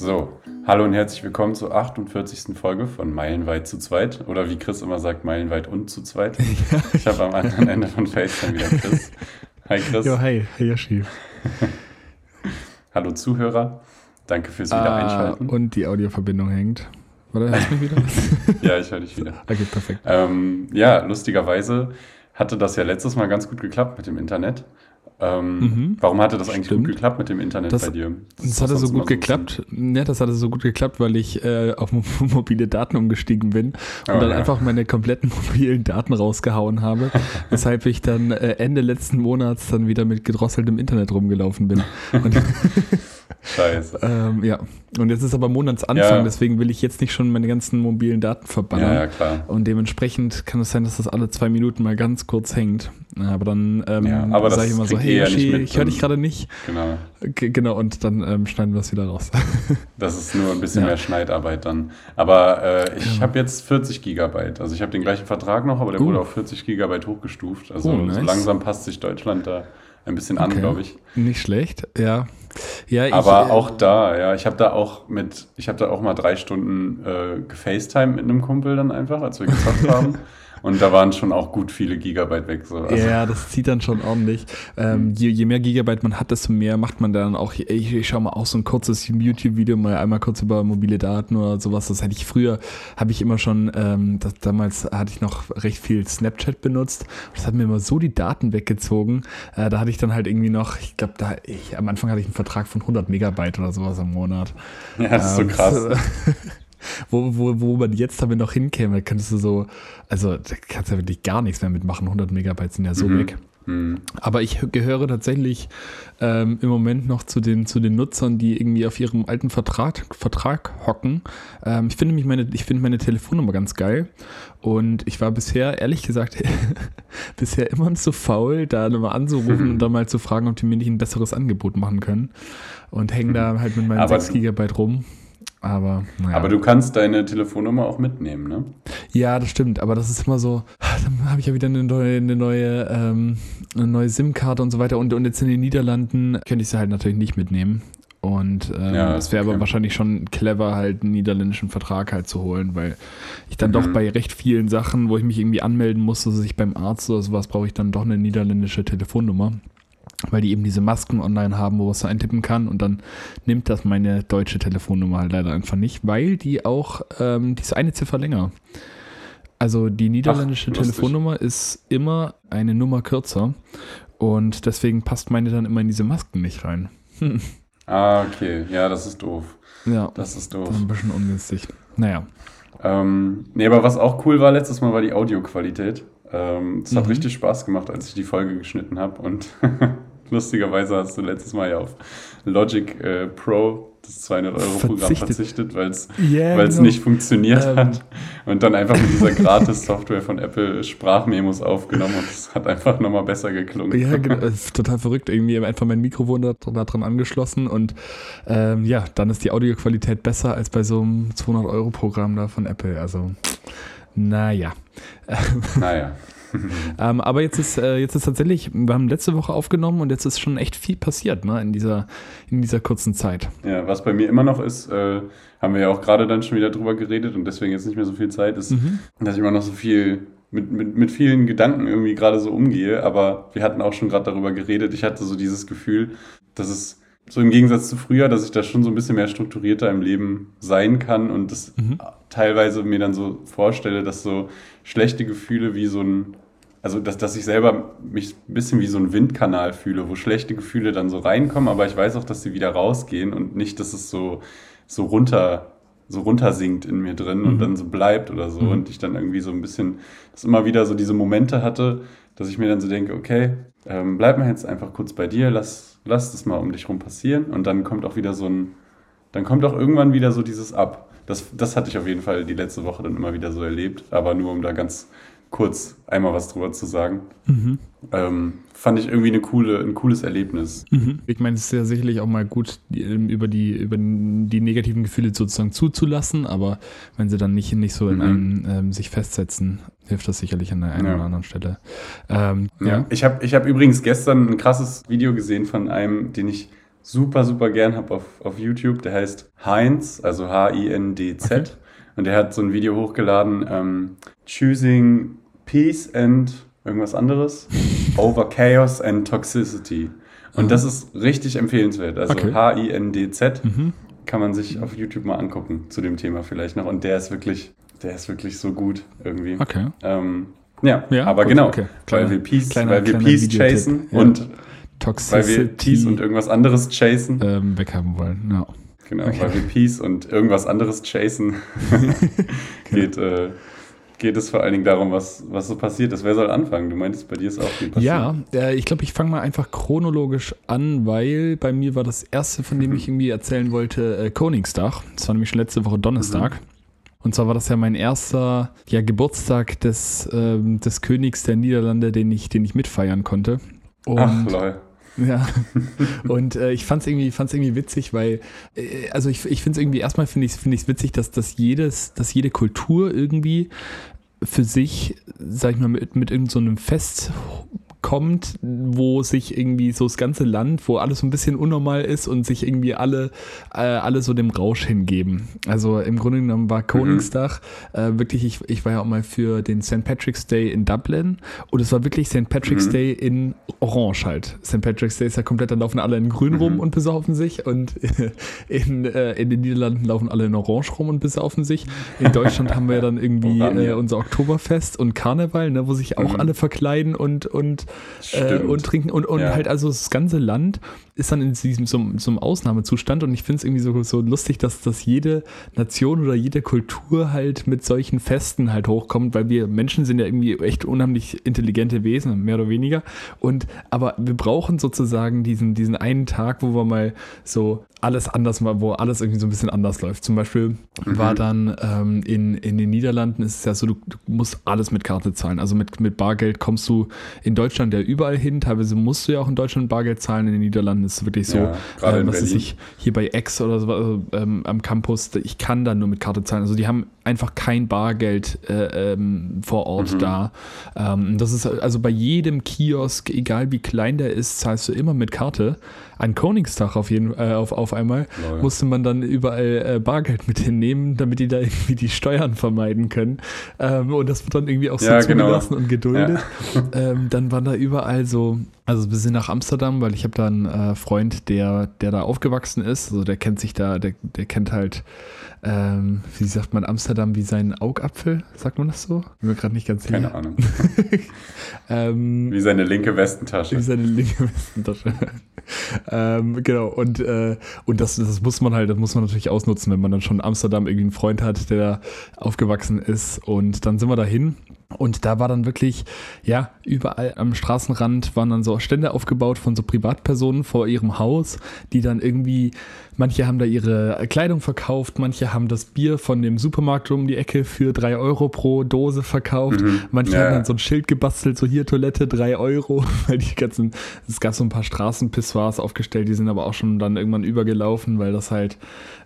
So, hallo und herzlich willkommen zur 48. Folge von Meilenweit zu zweit. Oder wie Chris immer sagt, Meilenweit und zu zweit. Ich habe am anderen Ende von FaceTime wieder Chris. Hi Chris. Jo, hi, hi Yoshi. hallo Zuhörer. Danke fürs Wiedereinschalten. Ah, und die Audioverbindung hängt. Warte, hörst du mich wieder? ja, ich höre dich wieder. Okay, perfekt. Ähm, ja, lustigerweise hatte das ja letztes Mal ganz gut geklappt mit dem Internet. Ähm, mhm. Warum hatte das eigentlich Stimmt. gut geklappt mit dem Internet das, bei dir? Das, das hatte so gut geklappt. Ja, das hatte so gut geklappt, weil ich äh, auf mobile Daten umgestiegen bin und oh, dann ja. einfach meine kompletten mobilen Daten rausgehauen habe, weshalb ich dann äh, Ende letzten Monats dann wieder mit gedrosseltem Internet rumgelaufen bin. Scheiße. ähm, ja, und jetzt ist aber Monatsanfang, ja. deswegen will ich jetzt nicht schon meine ganzen mobilen Daten verbannen. Ja, ja, klar. Und dementsprechend kann es sein, dass das alle zwei Minuten mal ganz kurz hängt. Aber dann ähm, ja, sage ich immer so, hey Yoshi, ich höre dich gerade nicht. Genau. G genau, und dann ähm, schneiden wir es wieder raus. das ist nur ein bisschen mehr Schneidarbeit dann. Aber äh, ich ja. habe jetzt 40 Gigabyte. Also ich habe den gleichen Vertrag noch, aber der uh. wurde auf 40 Gigabyte hochgestuft. Also oh, nice. so langsam passt sich Deutschland da ein bisschen okay. an, glaube ich. Nicht schlecht, ja. Ja, ich, Aber äh, auch da, ja, ich habe da auch mit, ich habe da auch mal drei Stunden äh, gefacetime mit einem Kumpel dann einfach, als wir gezockt haben. Und da waren schon auch gut viele Gigabyte weg. So. Also. Ja, das zieht dann schon ordentlich. Ähm, je, je, mehr Gigabyte man hat, desto mehr macht man dann auch. Ich, ich schaue mal auch so ein kurzes YouTube-Video, mal einmal kurz über mobile Daten oder sowas. Das hätte ich früher, habe ich immer schon, ähm, das, damals hatte ich noch recht viel Snapchat benutzt. Das hat mir immer so die Daten weggezogen. Äh, da hatte ich dann halt irgendwie noch, ich glaube, da, ich, am Anfang hatte ich einen Vertrag von 100 Megabyte oder sowas im Monat. Ja, das ist ähm, so krass. wo, wo, wo man jetzt damit noch hinkäme, könntest du so, also da kannst du ja wirklich gar nichts mehr mitmachen. 100 Megabyte sind ja so mhm. weg. Mhm. Aber ich gehöre tatsächlich ähm, im Moment noch zu den, zu den Nutzern, die irgendwie auf ihrem alten Vertrag, Vertrag hocken. Ähm, ich finde mich meine, ich finde meine Telefonnummer ganz geil. Und ich war bisher, ehrlich gesagt, bisher immer zu faul, da nochmal anzurufen mhm. und dann mal zu fragen, ob die mir nicht ein besseres Angebot machen können. Und hängen da halt mit meinen Aber 6 Gigabyte rum. Aber, naja. aber du kannst deine Telefonnummer auch mitnehmen, ne? Ja, das stimmt. Aber das ist immer so, dann habe ich ja wieder eine neue, eine neue, ähm, neue SIM-Karte und so weiter. Und, und jetzt in den Niederlanden könnte ich sie halt natürlich nicht mitnehmen. Und ähm, ja, es wäre okay. aber wahrscheinlich schon clever, halt einen niederländischen Vertrag halt zu holen, weil ich dann mhm. doch bei recht vielen Sachen, wo ich mich irgendwie anmelden muss, also ich beim Arzt oder sowas, brauche ich dann doch eine niederländische Telefonnummer weil die eben diese Masken online haben, wo man es eintippen kann und dann nimmt das meine deutsche Telefonnummer halt leider einfach nicht, weil die auch, ähm, die ist eine Ziffer länger. Also die niederländische Ach, Telefonnummer ist immer eine Nummer kürzer und deswegen passt meine dann immer in diese Masken nicht rein. Hm. Ah, okay. Ja, das ist doof. Ja. Das ist doof. Das ist ein bisschen ungünstig. Naja. Ähm, nee, aber was auch cool war letztes Mal, war die Audioqualität. Ähm, es mhm. hat richtig Spaß gemacht, als ich die Folge geschnitten habe und lustigerweise hast du letztes Mal ja auf Logic äh, Pro das 200 Euro Programm verzichtet, weil es yeah, genau. nicht funktioniert ähm. hat und dann einfach mit dieser Gratis-Software von Apple Sprachmemos aufgenommen und es hat einfach nochmal besser geklungen. Ja, genau, ist total verrückt. Irgendwie einfach mein Mikrofon da, da dran angeschlossen und ähm, ja, dann ist die Audioqualität besser als bei so einem 200 Euro Programm da von Apple. Also naja. Naja. ähm, aber jetzt ist, äh, jetzt ist tatsächlich, wir haben letzte Woche aufgenommen und jetzt ist schon echt viel passiert ne, in, dieser, in dieser kurzen Zeit. Ja, was bei mir immer noch ist, äh, haben wir ja auch gerade dann schon wieder drüber geredet und deswegen jetzt nicht mehr so viel Zeit ist, mhm. dass ich immer noch so viel mit, mit, mit vielen Gedanken irgendwie gerade so umgehe. Aber wir hatten auch schon gerade darüber geredet. Ich hatte so dieses Gefühl, dass es so im Gegensatz zu früher, dass ich da schon so ein bisschen mehr strukturierter im Leben sein kann und das mhm. teilweise mir dann so vorstelle, dass so schlechte Gefühle wie so ein, also dass, dass ich selber mich ein bisschen wie so ein Windkanal fühle, wo schlechte Gefühle dann so reinkommen, aber ich weiß auch, dass sie wieder rausgehen und nicht, dass es so, so runter so runtersinkt in mir drin mhm. und dann so bleibt oder so. Mhm. Und ich dann irgendwie so ein bisschen, dass immer wieder so diese Momente hatte, dass ich mir dann so denke, okay, ähm, bleib mal jetzt einfach kurz bei dir, lass, lass das mal um dich rum passieren. Und dann kommt auch wieder so ein, dann kommt auch irgendwann wieder so dieses Ab. Das, das hatte ich auf jeden Fall die letzte Woche dann immer wieder so erlebt, aber nur um da ganz kurz einmal was drüber zu sagen. Mhm. Ähm, fand ich irgendwie eine coole, ein cooles Erlebnis. Mhm. Ich meine, es ist ja sicherlich auch mal gut, ähm, über die, über die negativen Gefühle sozusagen zuzulassen, aber wenn sie dann nicht, nicht so in mhm. einem ähm, sich festsetzen, hilft das sicherlich an der einen ja. oder anderen Stelle. Ähm, ja. ja. Ich habe ich hab übrigens gestern ein krasses Video gesehen von einem, den ich super, super gern habe auf, auf YouTube. Der heißt Heinz, also H-I-N-D-Z. Okay. Und der hat so ein Video hochgeladen, ähm, Choosing Peace and irgendwas anderes, Over Chaos and Toxicity. Und das ist richtig empfehlenswert. Also okay. H-I-N-D-Z mhm. kann man sich auf YouTube mal angucken zu dem Thema vielleicht noch. Und der ist wirklich, der ist wirklich so gut irgendwie. Okay. Ähm, ja, ja, aber gut, genau, okay. Kleine, weil wir Peace, kleiner, weil wir Peace chasen ja. und Toxicity, weil wir Peace und irgendwas anderes chasen. Ähm, weghaben wollen, ja. Genau, okay. weil wir Peace und irgendwas anderes chasen, geht, äh, geht es vor allen Dingen darum, was, was so passiert ist. Wer soll anfangen? Du meintest, bei dir ist auch viel passiert. Ja, äh, ich glaube, ich fange mal einfach chronologisch an, weil bei mir war das erste, von dem ich irgendwie erzählen wollte, äh, Koningstag. Das war nämlich schon letzte Woche Donnerstag. Mhm. Und zwar war das ja mein erster ja, Geburtstag des, ähm, des Königs der Niederlande, den ich, den ich mitfeiern konnte. Und Ach, lol. Ja. Und äh, ich fand es irgendwie, fand's irgendwie witzig, weil, äh, also ich, ich finde es irgendwie, erstmal finde ich es find witzig, dass, dass, jedes, dass jede Kultur irgendwie für sich, sag ich mal, mit, mit irgendeinem so Fest kommt, wo sich irgendwie so das ganze Land, wo alles so ein bisschen unnormal ist und sich irgendwie alle, äh, alle so dem Rausch hingeben. Also im Grunde genommen war Koningstag mhm. äh, wirklich, ich, ich war ja auch mal für den St. Patrick's Day in Dublin und es war wirklich St. Patrick's mhm. Day in Orange halt. St. Patrick's Day ist ja komplett, da laufen alle in Grün mhm. rum und besaufen sich und in, äh, in den Niederlanden laufen alle in Orange rum und besaufen sich. In Deutschland haben wir ja dann irgendwie äh, unser Oktoberfest und Karneval, ne, wo sich auch mhm. alle verkleiden und, und äh, und trinken und, und ja. halt also das ganze Land ist dann in diesem so, so einem Ausnahmezustand und ich finde es irgendwie so, so lustig, dass, dass jede Nation oder jede Kultur halt mit solchen Festen halt hochkommt, weil wir Menschen sind ja irgendwie echt unheimlich intelligente Wesen, mehr oder weniger. Und aber wir brauchen sozusagen diesen, diesen einen Tag, wo wir mal so alles anders mal, wo alles irgendwie so ein bisschen anders läuft. Zum Beispiel mhm. war dann ähm, in, in den Niederlanden ist es ja so, du, du, musst alles mit Karte zahlen. Also mit, mit Bargeld kommst du in Deutschland ja überall hin. Teilweise musst du ja auch in Deutschland Bargeld zahlen. In den Niederlanden ist wirklich so, ja, äh, was ist ich hier bei X oder so also, ähm, am Campus, ich kann da nur mit Karte zahlen. Also die haben einfach kein Bargeld äh, ähm, vor Ort mhm. da. Ähm, das ist also bei jedem Kiosk, egal wie klein der ist, zahlst du immer mit Karte an Koningstag auf jeden äh, auf, auf einmal Lol. musste man dann überall äh, Bargeld mit hinnehmen, damit die da irgendwie die Steuern vermeiden können. Ähm, und das wird dann irgendwie auch so ja, genau. zugelassen genau. und geduldet. Ja. Ähm, dann waren da überall so, also wir sind nach Amsterdam, weil ich habe da einen äh, Freund, der, der da aufgewachsen ist. Also der kennt sich da, der, der kennt halt ähm, wie sagt man Amsterdam wie sein Augapfel? Sagt man das so? Bin mir gerade nicht ganz sicher. Keine Ahnung. ähm, wie seine linke Westentasche. Wie seine linke Westentasche. ähm, genau, und, äh, und das, das muss man halt, das muss man natürlich ausnutzen, wenn man dann schon in Amsterdam irgendwie einen Freund hat, der da aufgewachsen ist. Und dann sind wir dahin und da war dann wirklich, ja, überall am Straßenrand waren dann so Stände aufgebaut von so Privatpersonen vor ihrem Haus, die dann irgendwie, manche haben da ihre Kleidung verkauft, manche haben das Bier von dem Supermarkt um die Ecke für drei Euro pro Dose verkauft, mhm. manche ja. haben dann so ein Schild gebastelt, so hier Toilette drei Euro, weil die ganzen, es gab so ein paar Straßenpissoirs aufgestellt, die sind aber auch schon dann irgendwann übergelaufen, weil das halt,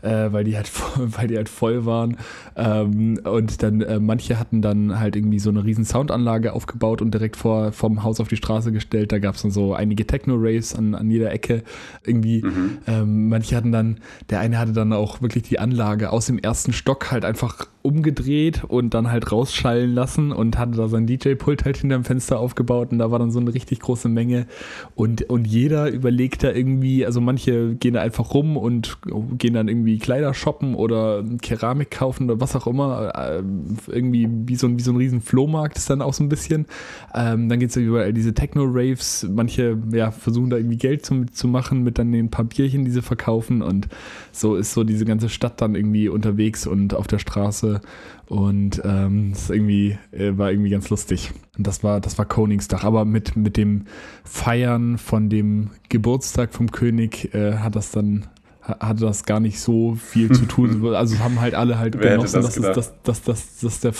äh, weil die halt, weil die halt voll waren. Ähm, und dann, äh, manche hatten dann halt irgendwie so eine riesen Soundanlage aufgebaut und direkt vor vom Haus auf die Straße gestellt. Da gab es dann so einige Techno-Raves an, an jeder Ecke. Irgendwie, mhm. ähm, manche hatten dann, der eine hatte dann auch wirklich die Anlage aus dem ersten Stock halt einfach umgedreht und dann halt rausschallen lassen und hatte da sein DJ-Pult halt hinterm Fenster aufgebaut und da war dann so eine richtig große Menge. Und, und jeder überlegt da irgendwie, also manche gehen da einfach rum und gehen dann irgendwie Kleider shoppen oder Keramik kaufen oder was auch immer, äh, irgendwie wie so, ein, wie so ein riesen Flohmarkt ist dann auch so ein bisschen. Ähm, dann geht es ja über diese Techno-Raves, manche ja, versuchen da irgendwie Geld zu, zu machen mit dann den paar Bierchen, die sie verkaufen und so ist so diese ganze Stadt dann irgendwie unterwegs und auf der Straße und ähm, das irgendwie, äh, war irgendwie ganz lustig. Und das war, das war Koningstag. Aber mit, mit dem Feiern von dem Geburtstag vom König äh, hat das dann hatte das gar nicht so viel zu tun. Also haben halt alle halt Wer genossen, das dass, es, dass, dass, dass, der,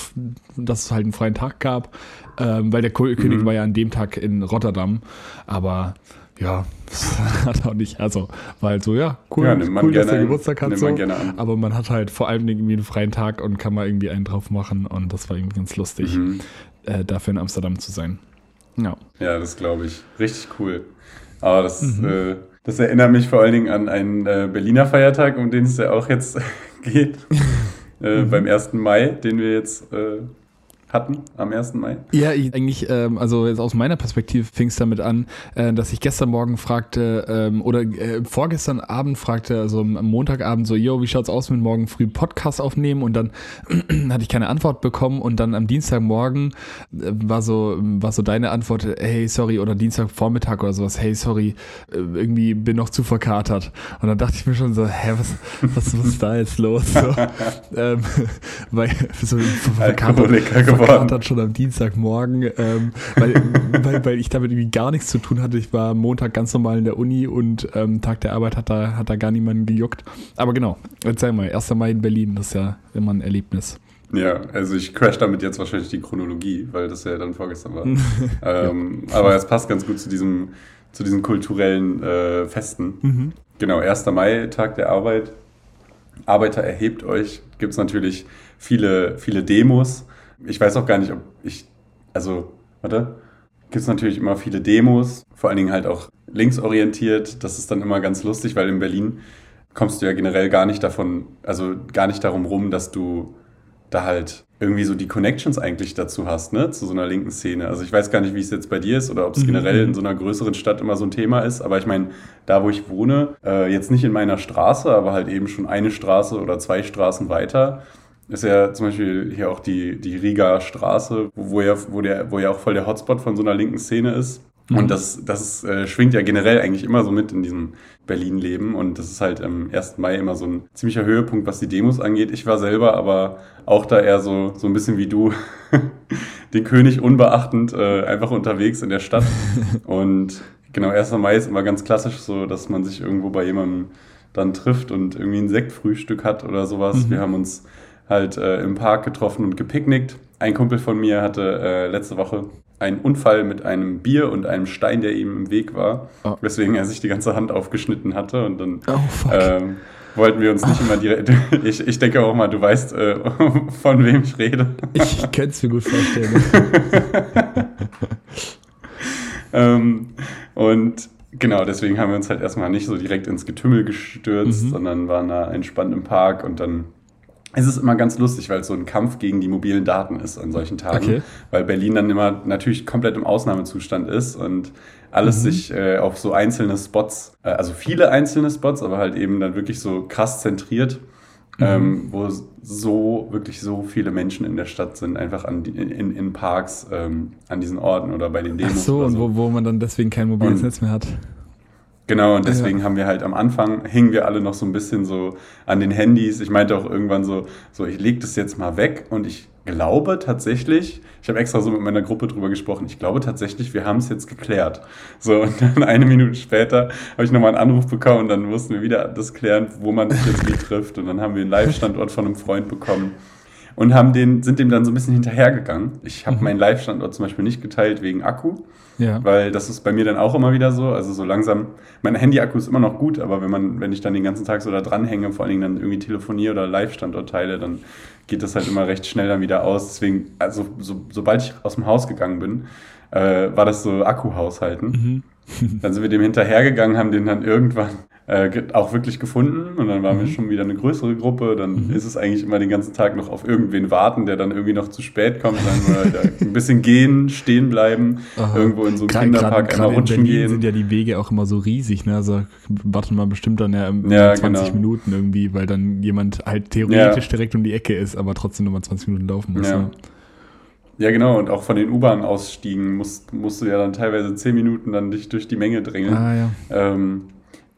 dass es halt einen freien Tag gab. Ähm, weil der König mhm. war ja an dem Tag in Rotterdam. Aber ja, hat auch nicht, also war halt so, ja, cool, ja, cool dass er Geburtstag hat. So, aber man hat halt vor allem irgendwie einen freien Tag und kann mal irgendwie einen drauf machen und das war irgendwie ganz lustig, mhm. äh, dafür in Amsterdam zu sein. Ja, ja das glaube ich. Richtig cool. Aber das, mhm. äh, Das erinnert mich vor allen Dingen an einen äh, Berliner Feiertag, um den es ja auch jetzt geht. äh, mhm. Beim 1. Mai, den wir jetzt äh, hatten am 1. Mai? Ja, ich, eigentlich, ähm, also jetzt aus meiner Perspektive fing es damit an, äh, dass ich gestern Morgen fragte, ähm, oder äh, vorgestern Abend fragte, also am Montagabend so, yo, wie schaut's aus mit morgen früh Podcast aufnehmen? Und dann hatte ich keine Antwort bekommen und dann am Dienstagmorgen äh, war so, war so deine Antwort, hey, sorry, oder Dienstagvormittag oder sowas, hey, sorry, äh, irgendwie bin noch zu verkatert. Und dann dachte ich mir schon so, hä, was, was, was ist da jetzt los? So, ähm, weil so verkatert, verkatert schon am Dienstagmorgen, ähm, weil, weil, weil ich damit irgendwie gar nichts zu tun hatte. Ich war Montag ganz normal in der Uni und ähm, Tag der Arbeit hat da, hat da gar niemanden gejuckt. Aber genau, erzähl mal, 1. Mai in Berlin, das ist ja immer ein Erlebnis. Ja, also ich crash damit jetzt wahrscheinlich die Chronologie, weil das ja dann vorgestern war. ähm, ja. Aber es passt ganz gut zu diesem, zu diesen kulturellen äh, Festen. Mhm. Genau, 1. Mai, Tag der Arbeit. Arbeiter erhebt euch, gibt es natürlich viele, viele Demos ich weiß auch gar nicht, ob ich, also, warte, gibt es natürlich immer viele Demos, vor allen Dingen halt auch linksorientiert. Das ist dann immer ganz lustig, weil in Berlin kommst du ja generell gar nicht davon, also gar nicht darum rum, dass du da halt irgendwie so die Connections eigentlich dazu hast, ne, zu so einer linken Szene. Also ich weiß gar nicht, wie es jetzt bei dir ist oder ob es mhm. generell in so einer größeren Stadt immer so ein Thema ist, aber ich meine, da wo ich wohne, äh, jetzt nicht in meiner Straße, aber halt eben schon eine Straße oder zwei Straßen weiter, ist ja zum Beispiel hier auch die, die Riga Straße, wo ja, wo, der, wo ja auch voll der Hotspot von so einer linken Szene ist. Mhm. Und das, das äh, schwingt ja generell eigentlich immer so mit in diesem Berlin-Leben. Und das ist halt am 1. Mai immer so ein ziemlicher Höhepunkt, was die Demos angeht. Ich war selber aber auch da eher so, so ein bisschen wie du, den König unbeachtend, äh, einfach unterwegs in der Stadt. Und genau, 1. Mai ist immer ganz klassisch so, dass man sich irgendwo bei jemandem dann trifft und irgendwie ein Sektfrühstück hat oder sowas. Mhm. Wir haben uns halt äh, im Park getroffen und gepicknickt. Ein Kumpel von mir hatte äh, letzte Woche einen Unfall mit einem Bier und einem Stein, der ihm im Weg war, oh. weswegen er sich die ganze Hand aufgeschnitten hatte und dann oh, ähm, wollten wir uns nicht oh. immer direkt. Ich, ich denke auch mal, du weißt, äh, von wem ich rede. Ich kann es mir gut vorstellen. ähm, und genau, deswegen haben wir uns halt erstmal nicht so direkt ins Getümmel gestürzt, mhm. sondern waren da entspannt im Park und dann es ist immer ganz lustig, weil es so ein Kampf gegen die mobilen Daten ist an solchen Tagen, okay. weil Berlin dann immer natürlich komplett im Ausnahmezustand ist und alles mhm. sich äh, auf so einzelne Spots, äh, also viele einzelne Spots, aber halt eben dann wirklich so krass zentriert, mhm. ähm, wo so wirklich so viele Menschen in der Stadt sind, einfach an die, in, in Parks, ähm, an diesen Orten oder bei den Demos. Ach so, und so. Wo, wo man dann deswegen kein mobiles und, Netz mehr hat. Genau, und deswegen ja. haben wir halt am Anfang, hingen wir alle noch so ein bisschen so an den Handys. Ich meinte auch irgendwann so, so ich lege das jetzt mal weg und ich glaube tatsächlich, ich habe extra so mit meiner Gruppe drüber gesprochen, ich glaube tatsächlich, wir haben es jetzt geklärt. So, und dann eine Minute später habe ich nochmal einen Anruf bekommen und dann mussten wir wieder das klären, wo man sich jetzt wie trifft. Und dann haben wir einen Live-Standort von einem Freund bekommen und haben den, sind dem dann so ein bisschen hinterhergegangen. Ich habe mhm. meinen Live-Standort zum Beispiel nicht geteilt wegen Akku. Ja. Weil das ist bei mir dann auch immer wieder so. Also so langsam, mein Handy-Akku ist immer noch gut, aber wenn man, wenn ich dann den ganzen Tag so da dranhänge, vor allen Dingen dann irgendwie telefoniere oder Live-Standort teile, dann geht das halt immer recht schnell dann wieder aus. Deswegen, also so, sobald ich aus dem Haus gegangen bin, äh, war das so Akkuhaushalten. Mhm. dann sind wir dem hinterhergegangen, haben den dann irgendwann äh, auch wirklich gefunden und dann waren mhm. wir schon wieder eine größere Gruppe. Dann mhm. ist es eigentlich immer den ganzen Tag noch auf irgendwen warten, der dann irgendwie noch zu spät kommt. Dann ein bisschen gehen, stehen bleiben, Aha. irgendwo in so einem Kinderpark grad, einmal rutschen gehen. sind ja die Wege auch immer so riesig. Ne? Also warten wir bestimmt dann ja, ja 20 genau. Minuten irgendwie, weil dann jemand halt theoretisch ja. direkt um die Ecke ist, aber trotzdem nur mal 20 Minuten laufen muss. Ja. Ne? Ja, genau, und auch von den U-Bahn-Ausstiegen musst, musst du ja dann teilweise zehn Minuten dann dich durch die Menge drängeln. Ah, ja. Ähm,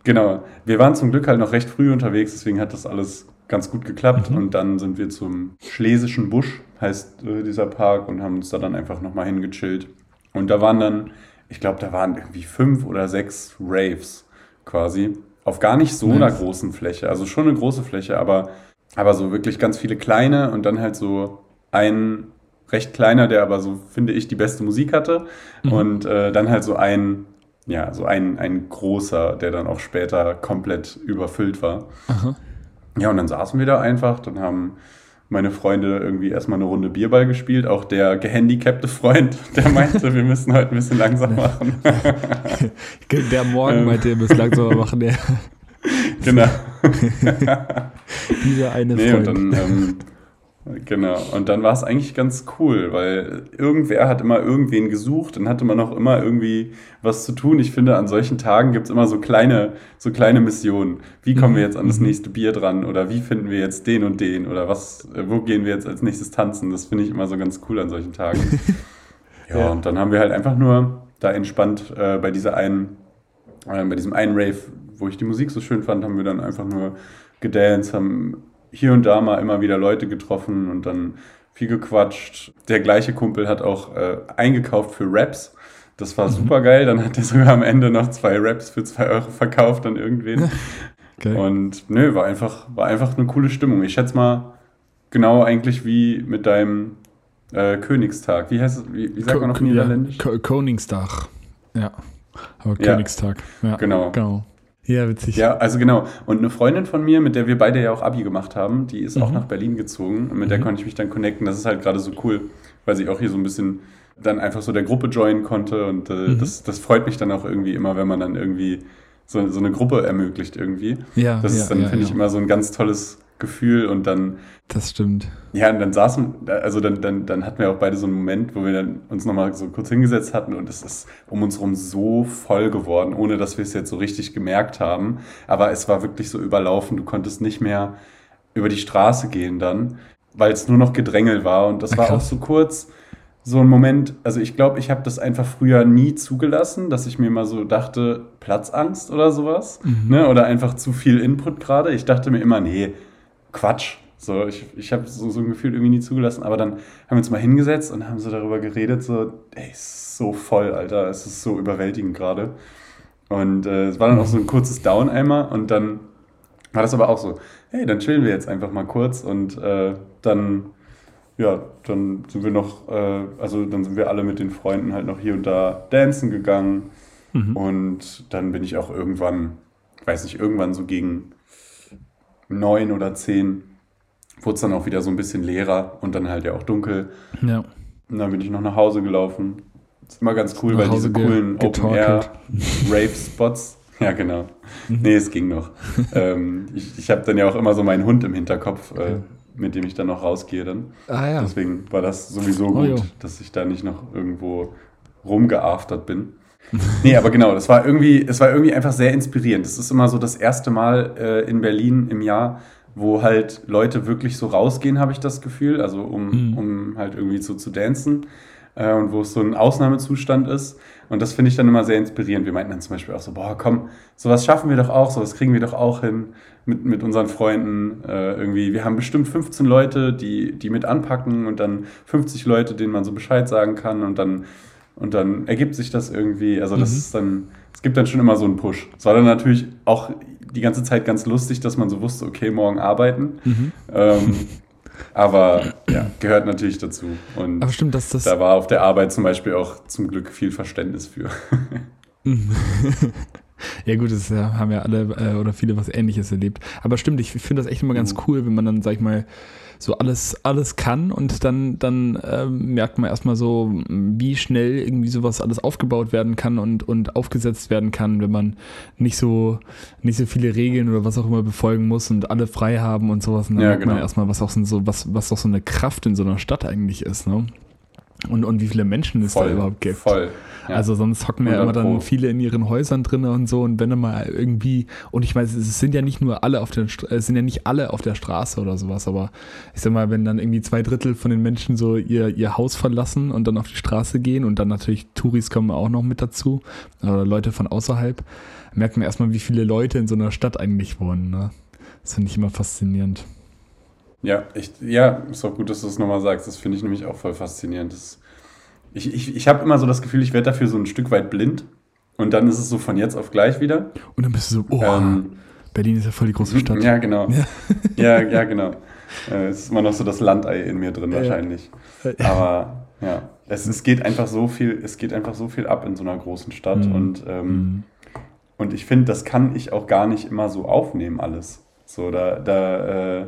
Genau. Wir waren zum Glück halt noch recht früh unterwegs, deswegen hat das alles ganz gut geklappt. Mhm. Und dann sind wir zum Schlesischen Busch, heißt äh, dieser Park, und haben uns da dann einfach nochmal hingechillt. Und da waren dann, ich glaube, da waren irgendwie fünf oder sechs Raves quasi. Auf gar nicht so nice. einer großen Fläche. Also schon eine große Fläche, aber, aber so wirklich ganz viele kleine und dann halt so ein recht kleiner, der aber so, finde ich, die beste Musik hatte. Mhm. Und äh, dann halt so ein ja, so ein, ein großer, der dann auch später komplett überfüllt war. Aha. Ja, und dann saßen wir da einfach, dann haben meine Freunde irgendwie erstmal eine Runde Bierball gespielt. Auch der gehandicapte Freund, der meinte, wir müssen heute ein bisschen langsam machen. der Morgen ähm. meinte, wir müssen langsamer machen, ja. Genau. Dieser eine nee, Freund. Und dann, ähm, Genau, und dann war es eigentlich ganz cool, weil irgendwer hat immer irgendwen gesucht und hatte man noch immer irgendwie was zu tun. Ich finde, an solchen Tagen gibt es immer so kleine, so kleine Missionen. Wie kommen wir mhm, jetzt an das mhm. nächste Bier dran? Oder wie finden wir jetzt den und den? Oder was, wo gehen wir jetzt als nächstes tanzen? Das finde ich immer so ganz cool an solchen Tagen. ja, ja, und dann haben wir halt einfach nur da entspannt äh, bei dieser einen, äh, bei diesem einen Rave, wo ich die Musik so schön fand, haben wir dann einfach nur gedanced, haben hier und da mal immer wieder Leute getroffen und dann viel gequatscht. Der gleiche Kumpel hat auch äh, eingekauft für Raps. Das war mhm. super geil. Dann hat er sogar am Ende noch zwei Raps für zwei Euro verkauft an irgendwen. okay. Und nö, war einfach, war einfach eine coole Stimmung. Ich schätze mal, genau eigentlich wie mit deinem äh, Königstag. Wie heißt es? Wie, wie sagt man auf Niederländisch? Ja, Koningstag. Ja. Aber Königstag. Ja, genau. genau. Ja, witzig. Ja, also genau. Und eine Freundin von mir, mit der wir beide ja auch Abi gemacht haben, die ist mhm. auch nach Berlin gezogen und mit mhm. der konnte ich mich dann connecten. Das ist halt gerade so cool, weil sie auch hier so ein bisschen dann einfach so der Gruppe joinen konnte und äh, mhm. das, das freut mich dann auch irgendwie immer, wenn man dann irgendwie so, so eine Gruppe ermöglicht irgendwie. Ja, das ist dann, ja, finde ja. ich, immer so ein ganz tolles Gefühl und dann. Das stimmt. Ja, und dann saßen, also dann, dann, dann hatten wir auch beide so einen Moment, wo wir dann uns nochmal so kurz hingesetzt hatten und es ist um uns herum so voll geworden, ohne dass wir es jetzt so richtig gemerkt haben. Aber es war wirklich so überlaufen, du konntest nicht mehr über die Straße gehen dann, weil es nur noch Gedrängel war und das Ach, war auch so kurz so ein Moment, also ich glaube, ich habe das einfach früher nie zugelassen, dass ich mir mal so dachte, Platzangst oder sowas, mhm. ne? oder einfach zu viel Input gerade. Ich dachte mir immer, nee, Quatsch. So, ich, ich habe so, so ein Gefühl irgendwie nie zugelassen, aber dann haben wir uns mal hingesetzt und haben so darüber geredet, so, ey, ist so voll, Alter, es ist so überwältigend gerade. Und äh, es war dann auch so ein kurzes Down einmal und dann war das aber auch so, hey, dann chillen wir jetzt einfach mal kurz und äh, dann, ja, dann sind wir noch, äh, also dann sind wir alle mit den Freunden halt noch hier und da dancen gegangen mhm. und dann bin ich auch irgendwann, weiß nicht, irgendwann so gegen neun oder zehn wurde es dann auch wieder so ein bisschen leerer und dann halt ja auch dunkel. Ja. Und dann bin ich noch nach Hause gelaufen. Ist immer ganz cool, weil diese coolen Open-Air-Rave-Spots. Ja, genau. Mhm. Nee, es ging noch. ähm, ich ich habe dann ja auch immer so meinen Hund im Hinterkopf, äh, mit dem ich dann noch rausgehe dann. Ah, ja. Deswegen war das sowieso oh, gut, oh, dass ich da nicht noch irgendwo rumgeaftert bin nee, aber genau, das war irgendwie, es war irgendwie einfach sehr inspirierend. Das ist immer so das erste Mal äh, in Berlin im Jahr, wo halt Leute wirklich so rausgehen, habe ich das Gefühl, also um, mhm. um halt irgendwie so zu dancen äh, und wo es so ein Ausnahmezustand ist. Und das finde ich dann immer sehr inspirierend. Wir meinten dann zum Beispiel auch so, boah, komm, sowas schaffen wir doch auch, sowas kriegen wir doch auch hin mit, mit unseren Freunden. Äh, irgendwie, wir haben bestimmt 15 Leute, die, die mit anpacken und dann 50 Leute, denen man so Bescheid sagen kann und dann und dann ergibt sich das irgendwie, also das mhm. ist dann, es gibt dann schon immer so einen Push. Es war dann natürlich auch die ganze Zeit ganz lustig, dass man so wusste, okay, morgen arbeiten. Mhm. Ähm, aber ja, gehört natürlich dazu. Und aber stimmt, dass das da war auf der Arbeit zum Beispiel auch zum Glück viel Verständnis für. ja gut, das haben ja alle äh, oder viele was Ähnliches erlebt. Aber stimmt, ich finde das echt immer ganz mhm. cool, wenn man dann, sag ich mal, so alles, alles kann und dann, dann äh, merkt man erstmal so, wie schnell irgendwie sowas alles aufgebaut werden kann und, und aufgesetzt werden kann, wenn man nicht so, nicht so viele Regeln oder was auch immer befolgen muss und alle frei haben und sowas. Und dann ja, merkt genau. man erstmal, was auch so, was, was doch so eine Kraft in so einer Stadt eigentlich ist, ne? Und, und wie viele Menschen es voll, da überhaupt gibt. Voll. Ja. Also sonst hocken ja immer dann viele in ihren Häusern drin und so und wenn dann mal irgendwie, und ich meine, es sind ja nicht nur alle auf der es sind ja nicht alle auf der Straße oder sowas, aber ich sag mal, wenn dann irgendwie zwei Drittel von den Menschen so ihr, ihr Haus verlassen und dann auf die Straße gehen und dann natürlich Touris kommen auch noch mit dazu, oder Leute von außerhalb, merkt man erstmal, wie viele Leute in so einer Stadt eigentlich wohnen. Ne? Das finde ich immer faszinierend. Ja, ich, ja, ist auch gut, dass du das nochmal sagst. Das finde ich nämlich auch voll faszinierend. Das, ich ich, ich habe immer so das Gefühl, ich werde dafür so ein Stück weit blind. Und dann ist es so von jetzt auf gleich wieder. Und dann bist du so, oh, ähm, Berlin ist ja voll die große Stadt. Ja, genau. Ja, ja, ja genau. Äh, es ist immer noch so das Landei in mir drin wahrscheinlich. Aber ja, es, es geht einfach so viel, es geht einfach so viel ab in so einer großen Stadt. Mhm. Und, ähm, mhm. und ich finde, das kann ich auch gar nicht immer so aufnehmen, alles. So, da, da, äh,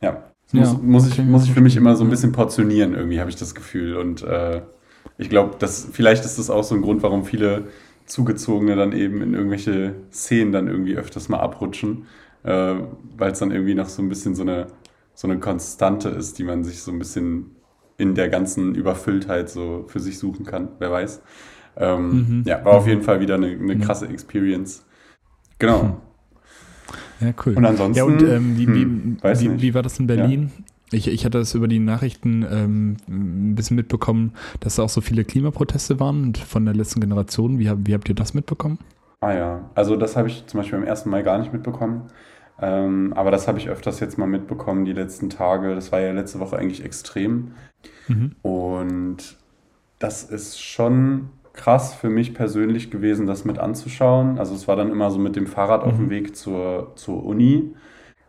ja, Das ja, muss, muss, ich, muss ich für mich immer so ein bisschen portionieren, irgendwie, habe ich das Gefühl. Und äh, ich glaube, vielleicht ist das auch so ein Grund, warum viele Zugezogene dann eben in irgendwelche Szenen dann irgendwie öfters mal abrutschen, äh, weil es dann irgendwie noch so ein bisschen so eine, so eine Konstante ist, die man sich so ein bisschen in der ganzen Überfülltheit so für sich suchen kann, wer weiß. Ähm, mhm. Ja, war auf jeden Fall wieder eine, eine krasse Experience. Genau. Ja, cool. Und ansonsten. Ja, und ähm, wie, hm, wie, wie, war das in Berlin? Ja. Ich, ich hatte das über die Nachrichten ähm, ein bisschen mitbekommen, dass da auch so viele Klimaproteste waren von der letzten Generation. Wie, wie habt ihr das mitbekommen? Ah ja, also das habe ich zum Beispiel am ersten Mai gar nicht mitbekommen. Ähm, aber das habe ich öfters jetzt mal mitbekommen, die letzten Tage. Das war ja letzte Woche eigentlich extrem. Mhm. Und das ist schon krass für mich persönlich gewesen, das mit anzuschauen. Also es war dann immer so mit dem Fahrrad mhm. auf dem mhm. Weg zur, zur Uni,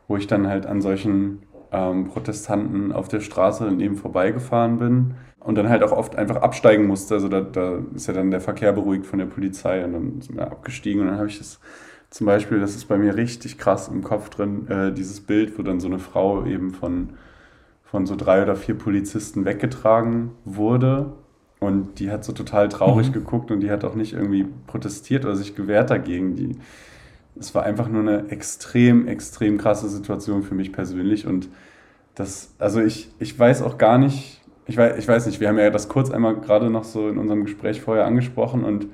wo ich dann halt an solchen ähm, Protestanten auf der Straße dann eben vorbeigefahren bin und dann halt auch oft einfach absteigen musste. Also da, da ist ja dann der Verkehr beruhigt von der Polizei und dann sind wir abgestiegen und dann habe ich das zum Beispiel, das ist bei mir richtig krass im Kopf drin, äh, dieses Bild, wo dann so eine Frau eben von, von so drei oder vier Polizisten weggetragen wurde und die hat so total traurig mhm. geguckt und die hat auch nicht irgendwie protestiert oder sich gewehrt dagegen. Die, es war einfach nur eine extrem, extrem krasse Situation für mich persönlich. Und das, also ich, ich weiß auch gar nicht, ich weiß, ich weiß nicht, wir haben ja das kurz einmal gerade noch so in unserem Gespräch vorher angesprochen und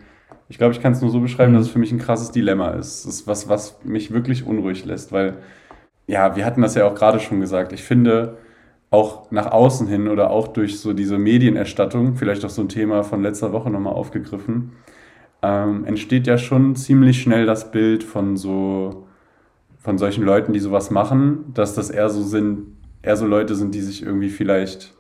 ich glaube, ich kann es nur so beschreiben, mhm. dass es für mich ein krasses Dilemma ist. Das ist was, was mich wirklich unruhig lässt, weil, ja, wir hatten das ja auch gerade schon gesagt. Ich finde, auch nach außen hin oder auch durch so diese Medienerstattung, vielleicht auch so ein Thema von letzter Woche nochmal aufgegriffen, ähm, entsteht ja schon ziemlich schnell das Bild von so von solchen Leuten, die sowas machen, dass das eher so sind, eher so Leute sind, die sich irgendwie vielleicht,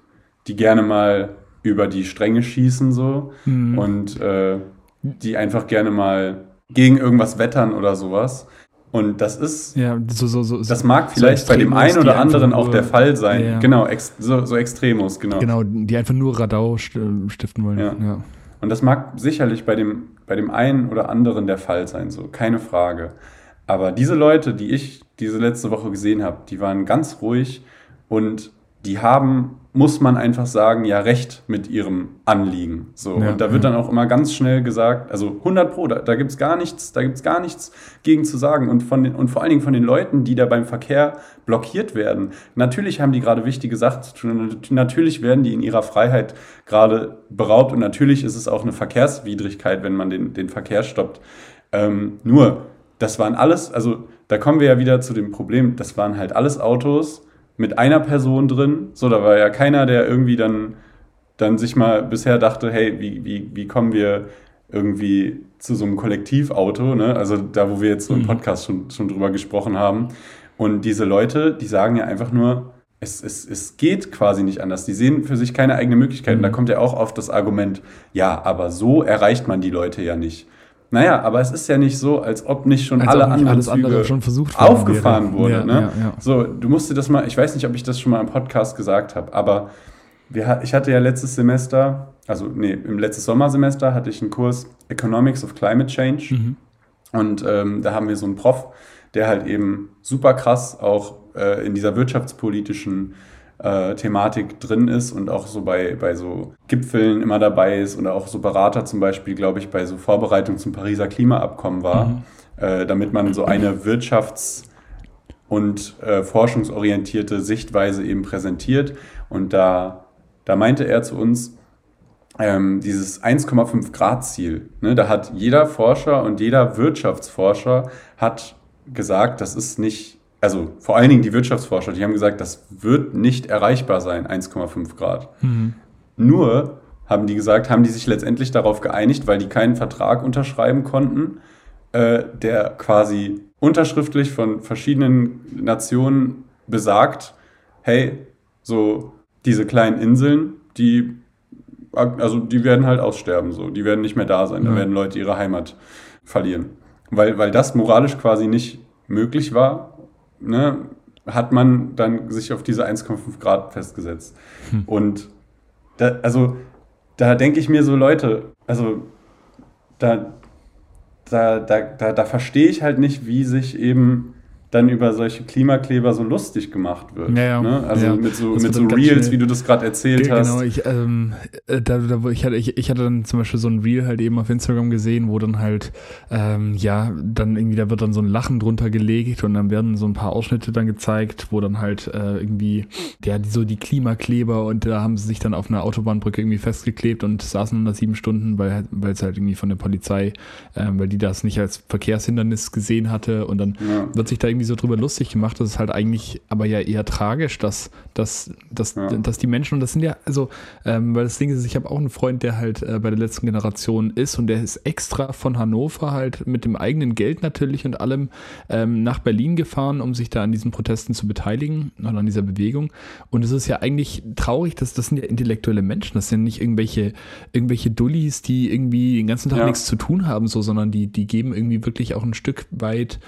die gerne mal über die Stränge schießen so mhm. und äh, die einfach gerne mal gegen irgendwas wettern oder sowas. Und das ist, ja, so, so, so, das mag vielleicht bei dem einen oder anderen auch der Fall sein. Ja, Genau, ex, so, so Extremos, genau. Genau, die einfach nur Radau stiften wollen. Ja. Und das mag sicherlich bei dem, bei dem einen oder anderen der Fall sein, so, keine Frage. Aber diese Leute, die ich diese letzte Woche gesehen habe, die waren ganz ruhig und die haben muss man einfach sagen, ja, recht mit ihrem Anliegen. So. Ja, und da wird ja. dann auch immer ganz schnell gesagt, also 100 Pro, da, da gibt es gar nichts, da gibt es gar nichts gegen zu sagen. Und, von den, und vor allen Dingen von den Leuten, die da beim Verkehr blockiert werden. Natürlich haben die gerade wichtige Sachen zu tun. Natürlich werden die in ihrer Freiheit gerade beraubt. Und natürlich ist es auch eine Verkehrswidrigkeit, wenn man den, den Verkehr stoppt. Ähm, nur, das waren alles, also da kommen wir ja wieder zu dem Problem, das waren halt alles Autos, mit einer Person drin. So, da war ja keiner, der irgendwie dann, dann sich mal bisher dachte, hey, wie, wie, wie kommen wir irgendwie zu so einem Kollektivauto, ne? Also da, wo wir jetzt so im mhm. Podcast schon, schon drüber gesprochen haben. Und diese Leute, die sagen ja einfach nur, es, es, es geht quasi nicht anders. Die sehen für sich keine eigene Möglichkeit. Und da mhm. kommt ja auch oft das Argument, ja, aber so erreicht man die Leute ja nicht. Naja, aber es ist ja nicht so, als ob nicht schon als alle anderen alles Züge schon versucht aufgefahren wurde. Ja, ne? ja, ja. So, du musst dir das mal, ich weiß nicht, ob ich das schon mal im Podcast gesagt habe, aber wir, ich hatte ja letztes Semester, also nee, im letzten Sommersemester hatte ich einen Kurs Economics of Climate Change. Mhm. Und ähm, da haben wir so einen Prof, der halt eben super krass auch äh, in dieser wirtschaftspolitischen äh, Thematik drin ist und auch so bei, bei so Gipfeln immer dabei ist oder auch so Berater zum Beispiel, glaube ich, bei so Vorbereitung zum Pariser Klimaabkommen war, mhm. äh, damit man so eine wirtschafts- und äh, forschungsorientierte Sichtweise eben präsentiert. Und da, da meinte er zu uns, ähm, dieses 1,5 Grad Ziel, ne, da hat jeder Forscher und jeder Wirtschaftsforscher hat gesagt, das ist nicht also vor allen Dingen die Wirtschaftsforscher, die haben gesagt, das wird nicht erreichbar sein, 1,5 Grad. Mhm. Nur haben die gesagt, haben die sich letztendlich darauf geeinigt, weil die keinen Vertrag unterschreiben konnten, äh, der quasi unterschriftlich von verschiedenen Nationen besagt, hey, so diese kleinen Inseln, die also die werden halt aussterben, so, die werden nicht mehr da sein, ja. da werden Leute ihre Heimat verlieren. Weil, weil das moralisch quasi nicht möglich war ne, hat man dann sich auf diese 1,5 Grad festgesetzt. Hm. Und da, also da denke ich mir so, Leute, also da, da, da, da, da verstehe ich halt nicht, wie sich eben dann über solche Klimakleber so lustig gemacht wird. Ja, ja. Ne? Also ja. mit so, mit so Reels, wie du das gerade erzählt ja, hast. Genau, ich, ähm, äh, da, da, ich, hatte, ich, ich hatte dann zum Beispiel so ein Reel halt eben auf Instagram gesehen, wo dann halt, ähm, ja, dann irgendwie, da wird dann so ein Lachen drunter gelegt und dann werden so ein paar Ausschnitte dann gezeigt, wo dann halt äh, irgendwie, ja, die, so die Klimakleber und da haben sie sich dann auf einer Autobahnbrücke irgendwie festgeklebt und saßen dann da sieben Stunden, weil es halt irgendwie von der Polizei, ähm, weil die das nicht als Verkehrshindernis gesehen hatte und dann wird sich da irgendwie so drüber lustig gemacht. Das ist halt eigentlich aber ja eher tragisch, dass, dass, dass, ja. dass die Menschen, und das sind ja, also, ähm, weil das Ding ist, ich habe auch einen Freund, der halt äh, bei der letzten Generation ist und der ist extra von Hannover halt mit dem eigenen Geld natürlich und allem ähm, nach Berlin gefahren, um sich da an diesen Protesten zu beteiligen oder an dieser Bewegung. Und es ist ja eigentlich traurig, dass das sind ja intellektuelle Menschen, das sind nicht irgendwelche, irgendwelche Dullis, die irgendwie den ganzen Tag ja. nichts zu tun haben, so, sondern die, die geben irgendwie wirklich auch ein Stück weit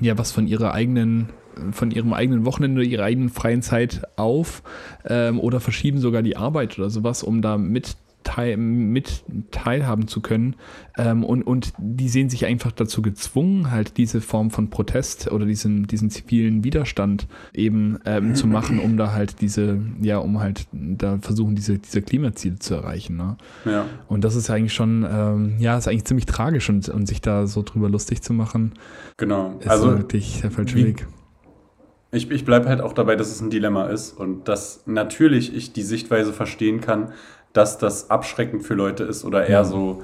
ja was von ihrer eigenen von ihrem eigenen Wochenende, ihrer eigenen freien Zeit auf ähm, oder verschieben sogar die Arbeit oder sowas, um da mit teil, mit teilhaben zu können. Ähm, und, und die sehen sich einfach dazu gezwungen, halt diese Form von Protest oder diesen, diesen zivilen Widerstand eben ähm, zu machen, um da halt diese, ja, um halt da versuchen, diese, diese Klimaziele zu erreichen. Ne? Ja. Und das ist eigentlich schon, ähm, ja, ist eigentlich ziemlich tragisch und, und sich da so drüber lustig zu machen. Genau. Ist also wirklich der falsche Weg. Ich, ich bleibe halt auch dabei, dass es ein Dilemma ist und dass natürlich ich die Sichtweise verstehen kann, dass das abschreckend für Leute ist oder eher so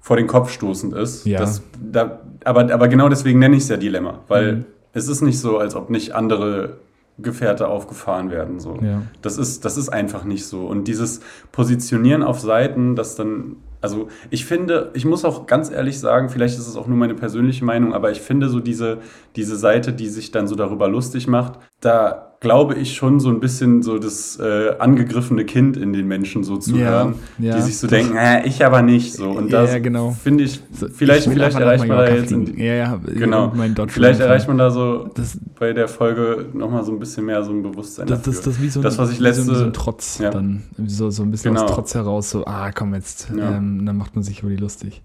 vor den Kopf stoßend ist. Ja. Das, da, aber, aber genau deswegen nenne ich es ja Dilemma, weil mhm. es ist nicht so, als ob nicht andere Gefährte aufgefahren werden. So. Ja. Das, ist, das ist einfach nicht so. Und dieses Positionieren auf Seiten, das dann also ich finde, ich muss auch ganz ehrlich sagen, vielleicht ist es auch nur meine persönliche Meinung, aber ich finde so diese, diese Seite, die sich dann so darüber lustig macht, da glaube ich schon so ein bisschen so das äh, angegriffene Kind in den Menschen so zu ja, hören, ja, die sich so denken, äh, ich aber nicht so. Und das ja, genau. finde ich, vielleicht, ich vielleicht erreicht man da jetzt, in, ja, genau, vielleicht erreicht man da so das, bei der Folge nochmal so ein bisschen mehr so ein Bewusstsein das, das, das, wie so ein, das was ich letzte, so ein Trotz dann, so, so ein bisschen genau. aus Trotz heraus, so, ah, komm jetzt, ähm, dann macht man sich über die lustig.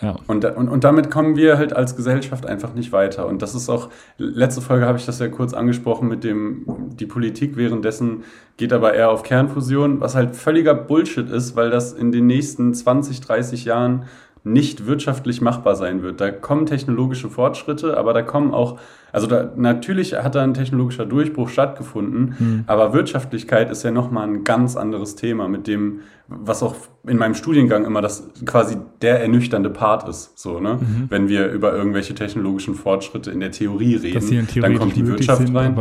Ja. Und, und, und damit kommen wir halt als Gesellschaft einfach nicht weiter. Und das ist auch, letzte Folge habe ich das ja kurz angesprochen mit dem, die Politik währenddessen geht aber eher auf Kernfusion, was halt völliger Bullshit ist, weil das in den nächsten 20, 30 Jahren nicht wirtschaftlich machbar sein wird. Da kommen technologische Fortschritte, aber da kommen auch, also da, natürlich hat da ein technologischer Durchbruch stattgefunden, mhm. aber Wirtschaftlichkeit ist ja nochmal ein ganz anderes Thema, mit dem, was auch in meinem Studiengang immer das quasi der ernüchternde Part ist, so, ne? Mhm. Wenn wir über irgendwelche technologischen Fortschritte in der Theorie reden, dann kommt die Wirtschaft sind, rein.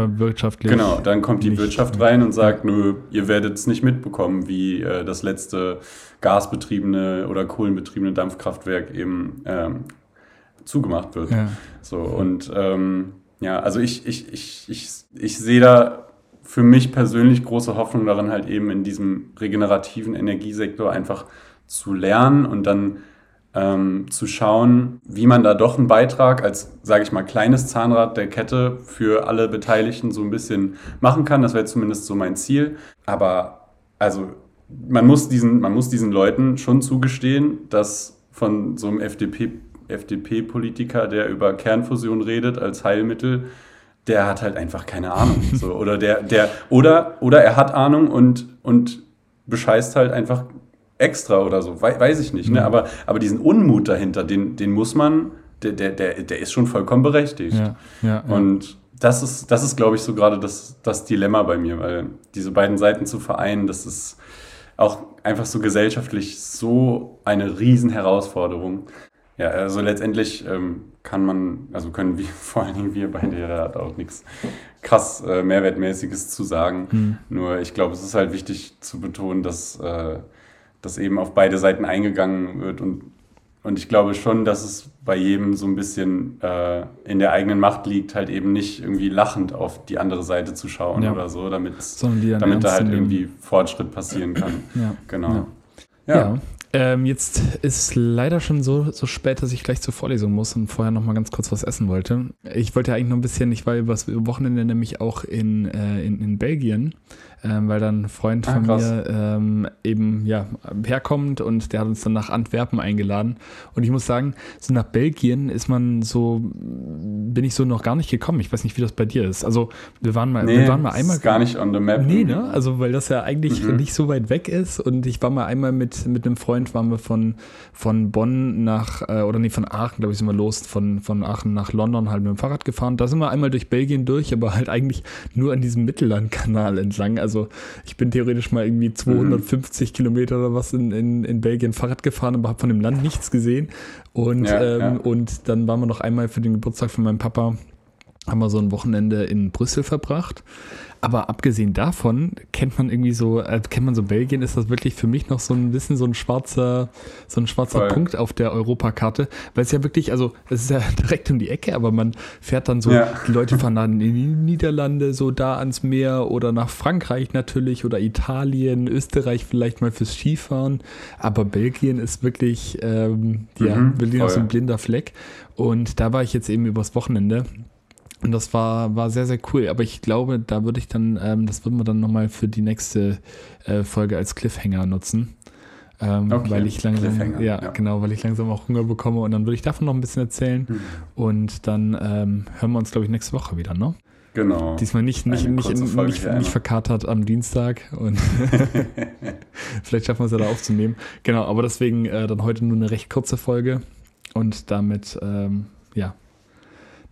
genau, dann kommt die Wirtschaft rein und sagt, nö, ihr werdet es nicht mitbekommen, wie äh, das letzte gasbetriebene oder kohlenbetriebene Dampfkraftwerk eben ähm, zugemacht wird. Ja. So, und ähm, ja, also ich, ich, ich, ich, ich sehe da für mich persönlich große Hoffnung darin, halt eben in diesem regenerativen Energiesektor einfach zu lernen und dann ähm, zu schauen, wie man da doch einen Beitrag als, sage ich mal, kleines Zahnrad der Kette für alle Beteiligten so ein bisschen machen kann. Das wäre zumindest so mein Ziel. Aber also man muss diesen, man muss diesen Leuten schon zugestehen, dass von so einem FDP, FDP-Politiker, der über Kernfusion redet als Heilmittel, der hat halt einfach keine Ahnung. So, oder der, der, oder, oder er hat Ahnung und, und bescheißt halt einfach extra oder so. We weiß ich nicht. Ne? Mhm. Aber, aber diesen Unmut dahinter, den, den muss man, der, der, der, der ist schon vollkommen berechtigt. Ja, ja, ja. Und das ist, das ist, glaube ich, so gerade das, das Dilemma bei mir, weil diese beiden Seiten zu vereinen, das ist auch einfach so gesellschaftlich so eine Riesenherausforderung. Ja, also letztendlich ähm, kann man, also können wir, vor allen Dingen wir beide, ja, da auch nichts krass äh, Mehrwertmäßiges zu sagen. Mhm. Nur ich glaube, es ist halt wichtig zu betonen, dass, äh, dass eben auf beide Seiten eingegangen wird und und ich glaube schon, dass es bei jedem so ein bisschen äh, in der eigenen Macht liegt, halt eben nicht irgendwie lachend auf die andere Seite zu schauen ja. oder so, damit, damit da halt irgendwie Fortschritt passieren kann. Ja. Genau. Ja. ja. Ähm, jetzt ist leider schon so, so spät, dass ich gleich zur Vorlesung muss und vorher noch mal ganz kurz was essen wollte. Ich wollte ja eigentlich noch ein bisschen, ich war übers Wochenende nämlich auch in, äh, in, in Belgien ähm, weil dann ein Freund ah, von krass. mir ähm, eben ja, herkommt und der hat uns dann nach Antwerpen eingeladen. Und ich muss sagen, so nach Belgien ist man so bin ich so noch gar nicht gekommen. Ich weiß nicht, wie das bei dir ist. Also wir waren mal, nee, wir waren mal einmal. Ist gar nicht on the map. Nee, ne? Also weil das ja eigentlich mhm. nicht so weit weg ist. Und ich war mal einmal mit, mit einem Freund, waren wir von, von Bonn nach, äh, oder nee, von Aachen, glaube ich, sind wir los, von, von Aachen nach London halt mit dem Fahrrad gefahren. Da sind wir einmal durch Belgien durch, aber halt eigentlich nur an diesem Mittellandkanal entlang. Also ich bin theoretisch mal irgendwie 250 mhm. Kilometer oder was in, in, in Belgien Fahrrad gefahren, aber habe von dem Land nichts gesehen. Und, ja, ähm, ja. und dann waren wir noch einmal für den Geburtstag von meinem Papa, haben wir so ein Wochenende in Brüssel verbracht. Aber abgesehen davon kennt man irgendwie so, äh, kennt man so Belgien, ist das wirklich für mich noch so ein bisschen so ein schwarzer, so ein schwarzer Punkt auf der Europakarte, weil es ja wirklich, also es ist ja direkt um die Ecke, aber man fährt dann so, ja. die Leute fahren dann in die Niederlande so da ans Meer oder nach Frankreich natürlich oder Italien, Österreich vielleicht mal fürs Skifahren, aber Belgien ist wirklich, ähm, ja, mhm, wirklich noch so ein blinder Fleck. Und da war ich jetzt eben übers Wochenende und das war, war sehr, sehr cool. Aber ich glaube, da würde ich dann, ähm, das würden wir dann nochmal für die nächste äh, Folge als Cliffhanger nutzen. Ähm, okay. Weil ich langsam, ja, ja, genau, weil ich langsam auch Hunger bekomme und dann würde ich davon noch ein bisschen erzählen. Mhm. Und dann ähm, hören wir uns, glaube ich, nächste Woche wieder, ne? Genau. Diesmal nicht, nicht, nicht, nicht, nicht, verkatert am Dienstag und vielleicht schaffen wir es ja da aufzunehmen. Genau, aber deswegen äh, dann heute nur eine recht kurze Folge und damit, ähm, ja,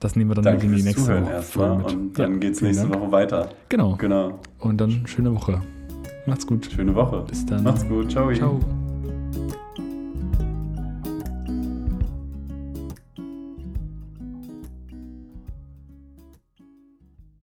das nehmen wir dann Danke in die nächste Zuhören Woche voll mit. Und dann ja, geht es nächste Dank. Woche weiter. Genau. genau. Und dann schöne Woche. Macht's gut. Schöne Woche. Bis dann. Macht's gut. Ciao. Ciao.